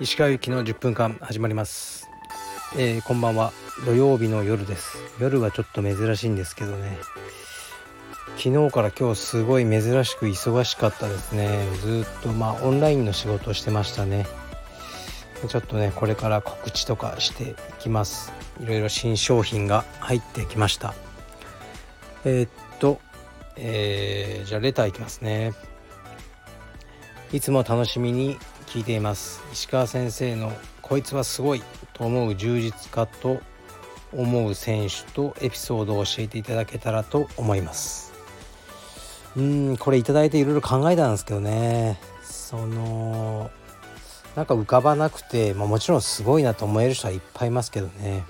石川行きの10分間始まります、えー、こんばんは。土曜日の夜です。夜はちょっと珍しいんですけどね。昨日から今日すごい珍しく忙しかったですね。ずっとまあオンラインの仕事をしてましたね。ちょっとねこれから告知とかしていきます。いろいろ新商品が入ってきました。えー、っとえー、じゃあレターいきますね。いつも楽しみに聞いています。石川先生のこいつはすごいと思う充実家と思う選手とエピソードを教えていただけたらと思います。うんこれ頂いていろいろ考えたんですけどね。そのなんか浮かばなくて、まあ、もちろんすごいなと思える人はいっぱいいますけどね。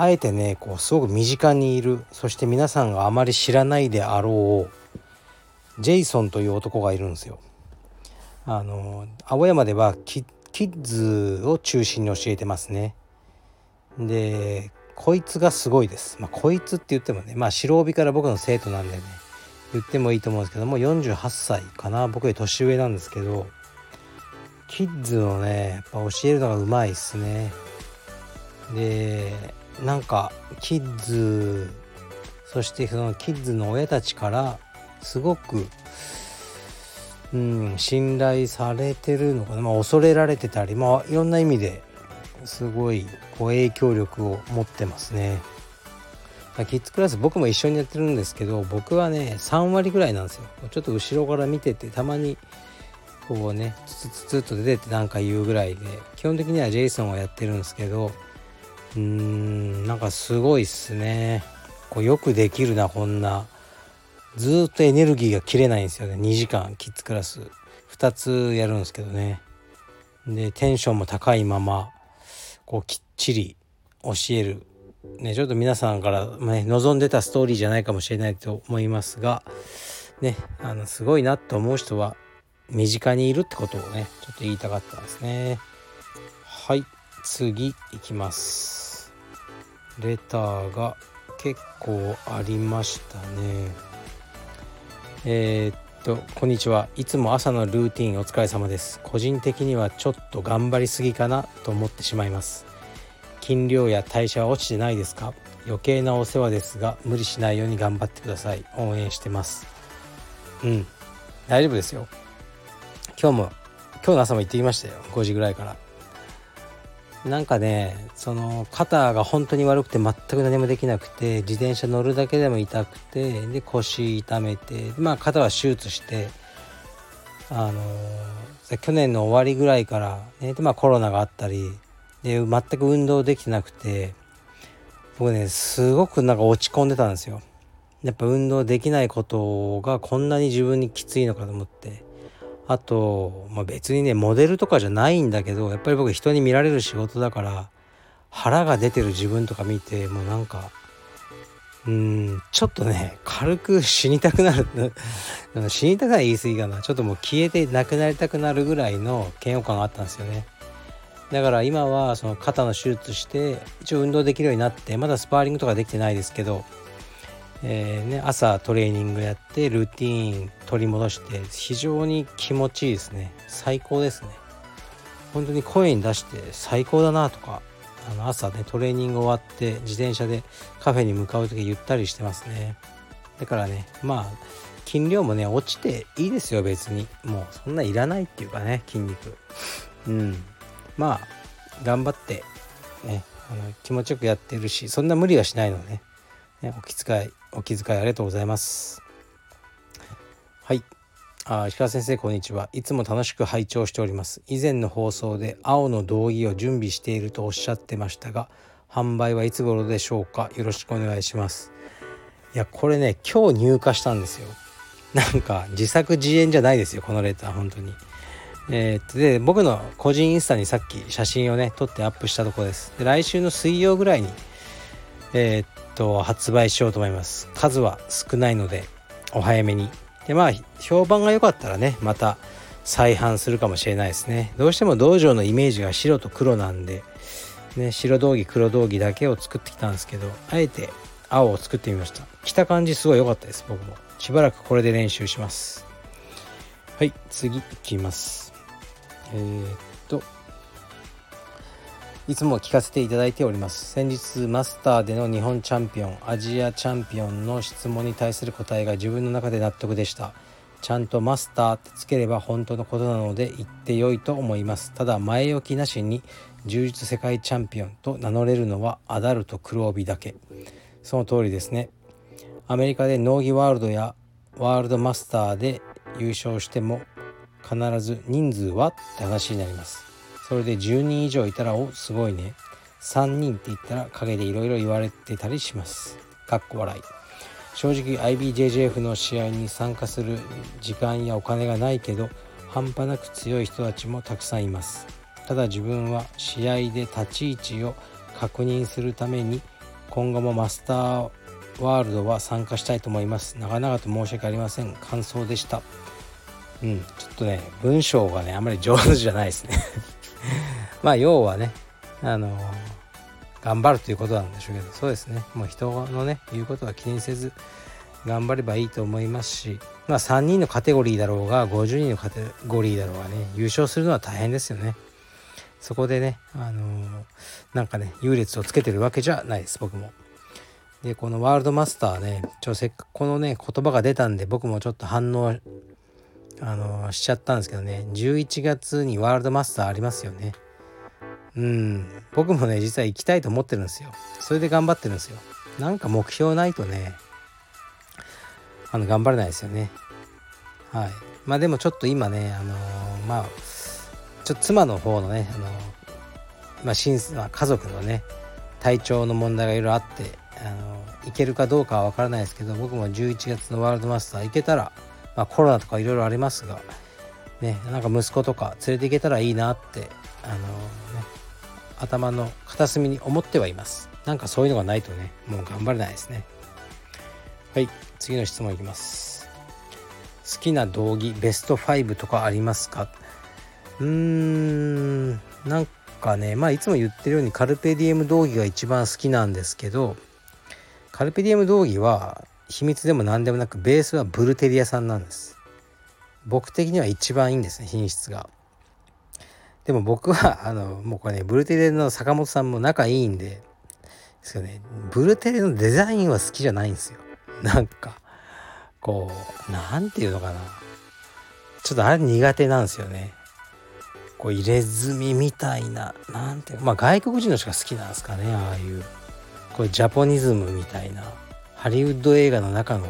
あえてねこうすごく身近にいるそして皆さんがあまり知らないであろうジェイソンという男がいるんですよ。あの青山ではキッズを中心に教えてますね。でこいつがすごいです、まあ、こいつって言ってもねまあ白帯から僕の生徒なんでね言ってもいいと思うんですけども48歳かな僕より年上なんですけどキッズをねやっぱ教えるのがうまいっすね。でなんかキッズそしてそのキッズの親たちからすごくうん、信頼されてるのかな、まあ、恐れられてたり、まあ、いろんな意味ですごいこう影響力を持ってますね。キッズクラス僕も一緒にやってるんですけど僕はね3割ぐらいなんですよちょっと後ろから見ててたまにこうねツツツツと出てって何か言うぐらいで基本的にはジェイソンはやってるんですけどうんなんかすごいっすね。こうよくできるなこんな。ずっとエネルギーが切れないんですよね。2時間キッズクラス。2つやるんですけどね。でテンションも高いままこうきっちり教える。ねちょっと皆さんから、ね、望んでたストーリーじゃないかもしれないと思いますがねあのすごいなと思う人は身近にいるってことをねちょっと言いたかったんですね。はい次いきます。レターが結構ありましたね。えー、っとこんにちは。いつも朝のルーティンお疲れ様です。個人的にはちょっと頑張りすぎかなと思ってしまいます。筋量や代謝は落ちてないですか？余計なお世話ですが無理しないように頑張ってください。応援してます。うん。大丈夫ですよ。今日も今日の朝も行ってきましたよ。5時ぐらいから。なんかねその肩が本当に悪くて全く何もできなくて自転車乗るだけでも痛くてで腰痛めてまあ肩は手術してあの去年の終わりぐらいから、ね、でまあコロナがあったりで全く運動できてなくて僕ねすごくなんか落ち込んでたんですよ。やっぱ運動できないことがこんなに自分にきついのかと思ってあと、まあ、別にねモデルとかじゃないんだけどやっぱり僕人に見られる仕事だから腹が出てる自分とか見てもうなんかうんちょっとね軽く死にたくなる。死にたくない言い過ぎかな。ちょっともう消えてなくなりたくなるぐらいの嫌悪感があったんですよね。だから今はその肩の手術して一応運動できるようになってまだスパーリングとかできてないですけどえーね、朝トレーニングやってルーティーン取り戻して非常に気持ちいいですね。最高ですね。本当に声に出して最高だなとかあの朝ねトレーニング終わって自転車でカフェに向かう時ゆったりしてますね。だからねまあ筋量もね落ちていいですよ別に。もうそんないらないっていうかね筋肉。うん。まあ頑張ってねあの気持ちよくやってるしそんな無理はしないのね。ね、お気遣いお気遣いありがとうございます。はい。あ石川先生こんにちは。いつも楽しく拝聴しております。以前の放送で青の道着を準備しているとおっしゃってましたが販売はいつ頃でしょうか？よろしくお願いします。いやこれね今日入荷したんですよ。なんか自作自演じゃないですよこのレター本当に。えー、っとで僕の個人インスタにさっき写真をね撮ってアップしたとこです。で来週の水曜ぐらいにえー、っと発売しようと思います。数は少ないのでお早めに。でまあ評判が良かったらねまた再販するかもしれないですね。どうしても道場のイメージが白と黒なんでね白道着黒道着だけを作ってきたんですけどあえて青を作ってみました。着た感じすごい良かったです僕も。しばらくこれで練習します。はい次いきます。えー、っといつも聞かせていただいております。先日マスターでの日本チャンピオンアジアチャンピオンの質問に対する答えが自分の中で納得でした。ちゃんとマスターってつければ本当のことなので言ってよいと思います。ただ前置きなしに柔術世界チャンピオンと名乗れるのはアダルト黒帯だけ。その通りですね。アメリカで農技ワールドやワールドマスターで優勝しても必ず人数はって話になります。それで10人以上いたらおすごいね。3人って言ったら陰でいろいろ言われてたりします。かっこ笑い。正直 IBJJF の試合に参加する時間やお金がないけど半端なく強い人たちもたくさんいます。ただ自分は試合で立ち位置を確認するために今後もマスターワールドは参加したいと思います。長々と申し訳ありません。感想でした。うんちょっとね文章がねあんまり上手じゃないですね。まあ要はねあの頑張るということなんでしょうけどそうですね。もう人のね言うことは気にせず頑張ればいいと思いますしまあ3人のカテゴリーだろうが50人のカテゴリーだろうがね優勝するのは大変ですよね。そこでねあの、なんかね優劣をつけてるわけじゃないです僕も。でこのワールドマスターねちょせっかくこのね言葉が出たんで僕もちょっと反応あのしちゃったんですけどね。11月にワールドマスターありますよね。うん。僕もね実は行きたいと思ってるんですよ。それで頑張ってるんですよ。なんか目標ないとねあの頑張れないですよね。はい。まあでもちょっと今ねあのー、まあちょっと妻の方のねあのまあ親まあ、家族のね体調の問題がいろいろあってあの行けるかどうかは分からないですけど僕も11月のワールドマスター行けたらまあ、コロナとかいろいろありますが、ね、なんか息子とか連れて行けたらいいなってあの、ね、頭の片隅に思ってはいます。なんかそういうのがないとねもう頑張れないですね。はい次の質問いきます。好きな道着ベスト5とかありますか？うーんなんかねまあいつも言ってるようにカルペディエム道着が一番好きなんですけどカルペディエム道着は秘密でも何でもなくベースはブルテリアさんなんです。僕的には一番いいんですね品質が。でも僕はあのもうこれねブルテリアの坂本さんも仲いいんでですよね。ブルテリアのデザインは好きじゃないんですよ。なんかこう何て言うのかな。ちょっとあれ苦手なんですよね。こう入れ墨みたいななんてまあ外国人の人が好きなんですかねああいう。これジャポニズムみたいな。ハリウッド映画の中の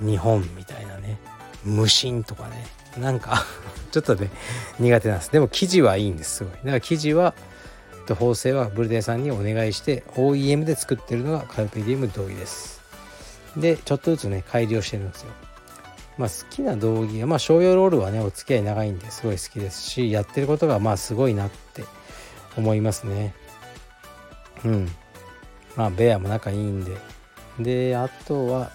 日本みたいなね無心とかねなんか ちょっとね苦手なんです。でも生地はいいんですすごい。だから生地は縫製はブルデーさんにお願いして OEM で作ってるのがカルペディウム道着です。でちょっとずつね改良してるんですよ。まあ好きな道着はまあ商用ロールはねお付き合い長いんですごい好きですしやってることがまあすごいなって思いますね。うん。まあベアも仲いいんで。であとは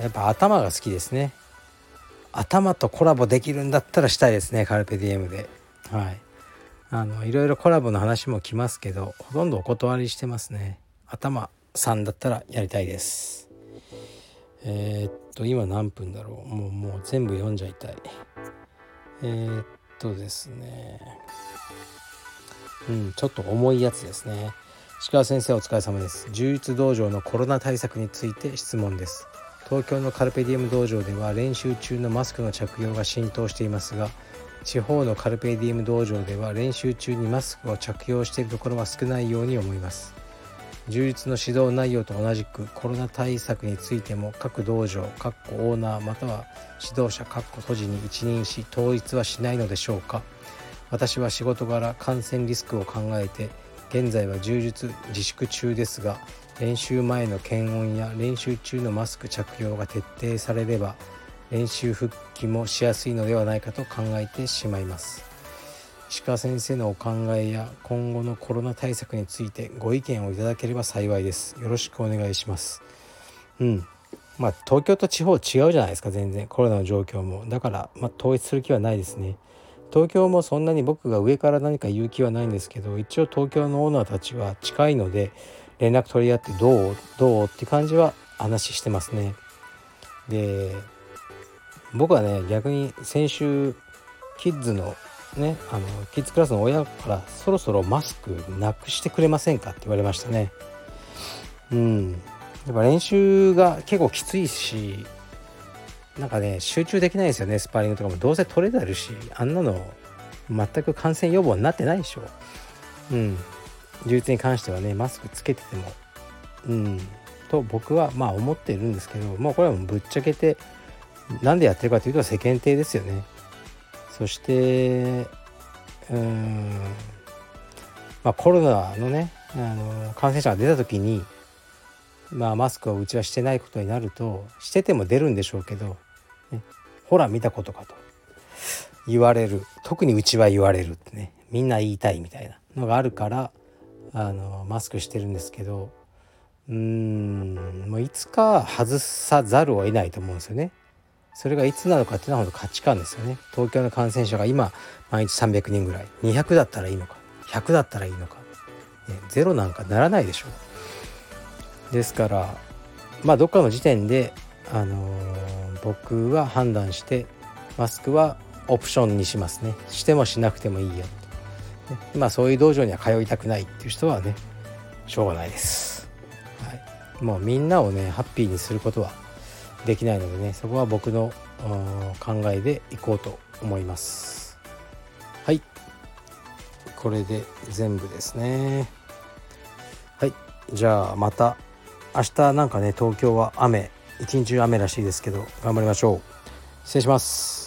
やっぱ頭が好きですね。頭とコラボできるんだったらしたいですねカルペディエムで。はい。あのいろいろコラボの話も来ますけどほとんどお断りしてますね。頭さんだったらやりたいです。えー、っと今何分だろう。もうもう全部読んじゃいたい。えー、っとですね。うんちょっと重いやつですね。石川先生お疲れ様です。柔術道場のコロナ対策について質問です。東京のカルペディウム道場では練習中のマスクの着用が浸透していますが地方のカルペディウム道場では練習中にマスクを着用しているところは少ないように思います。充実の指導内容と同じくコロナ対策についても各道場オーナーまたは指導者閉じに一任し統一はしないのでしょうか。私は仕事柄感染リスクを考えて現在は充実自粛中ですが練習前の検温や練習中のマスク着用が徹底されれば練習復帰もしやすいのではないかと考えてしまいます。石川先生のお考えや今後のコロナ対策についてご意見をいただければ幸いです。よろしくお願いします。うん。まあ東京と地方違うじゃないですか全然。コロナの状況も。だからまあ統一する気はないですね。東京もそんなに僕が上から何か言う気はないんですけど一応東京のオーナーたちは近いので連絡取り合ってどう？どう？って感じは話してますね。で僕はね逆に先週キッズのねあのキッズクラスの親からそろそろマスクなくしてくれませんかって言われましたね。うん。やっぱ練習が結構きついしなんかね集中できないですよねスパーリングとかも。どうせ取れてるしあんなの全く感染予防になってないでしょ。うん。充実に関してはねマスクつけてても。うん。と僕はまあ思ってるんですけどもうこれはもうぶっちゃけて何でやってるかというと世間体ですよね。そしてうん。まあコロナのねあの感染者が出た時にまあマスクをうちはしてないことになるとしてても出るんでしょうけど、ね、ほら見たことかと言われる特にうちは言われるってねみんな言いたいみたいなのがあるからあのマスクしてるんですけどうーんもういつか外さざるを得ないと思うんですよね。それがいつなのかっていうのは本当価値観ですよね。東京の感染者が今毎日300人ぐらい200だったらいいのか100だったらいいのか、ね、ゼロなんかならないでしょう。ですからまあどっかの時点で、あのー、僕は判断してマスクはオプションにしますね。してもしなくてもいいよまあそういう道場には通いたくないっていう人はねしょうがないです、はい、もうみんなをねハッピーにすることはできないのでねそこは僕の考えでいこうと思います。はい。これで全部ですね。はい。じゃあまた。明日なんかね東京は雨一日雨らしいですけど頑張りましょう。失礼します。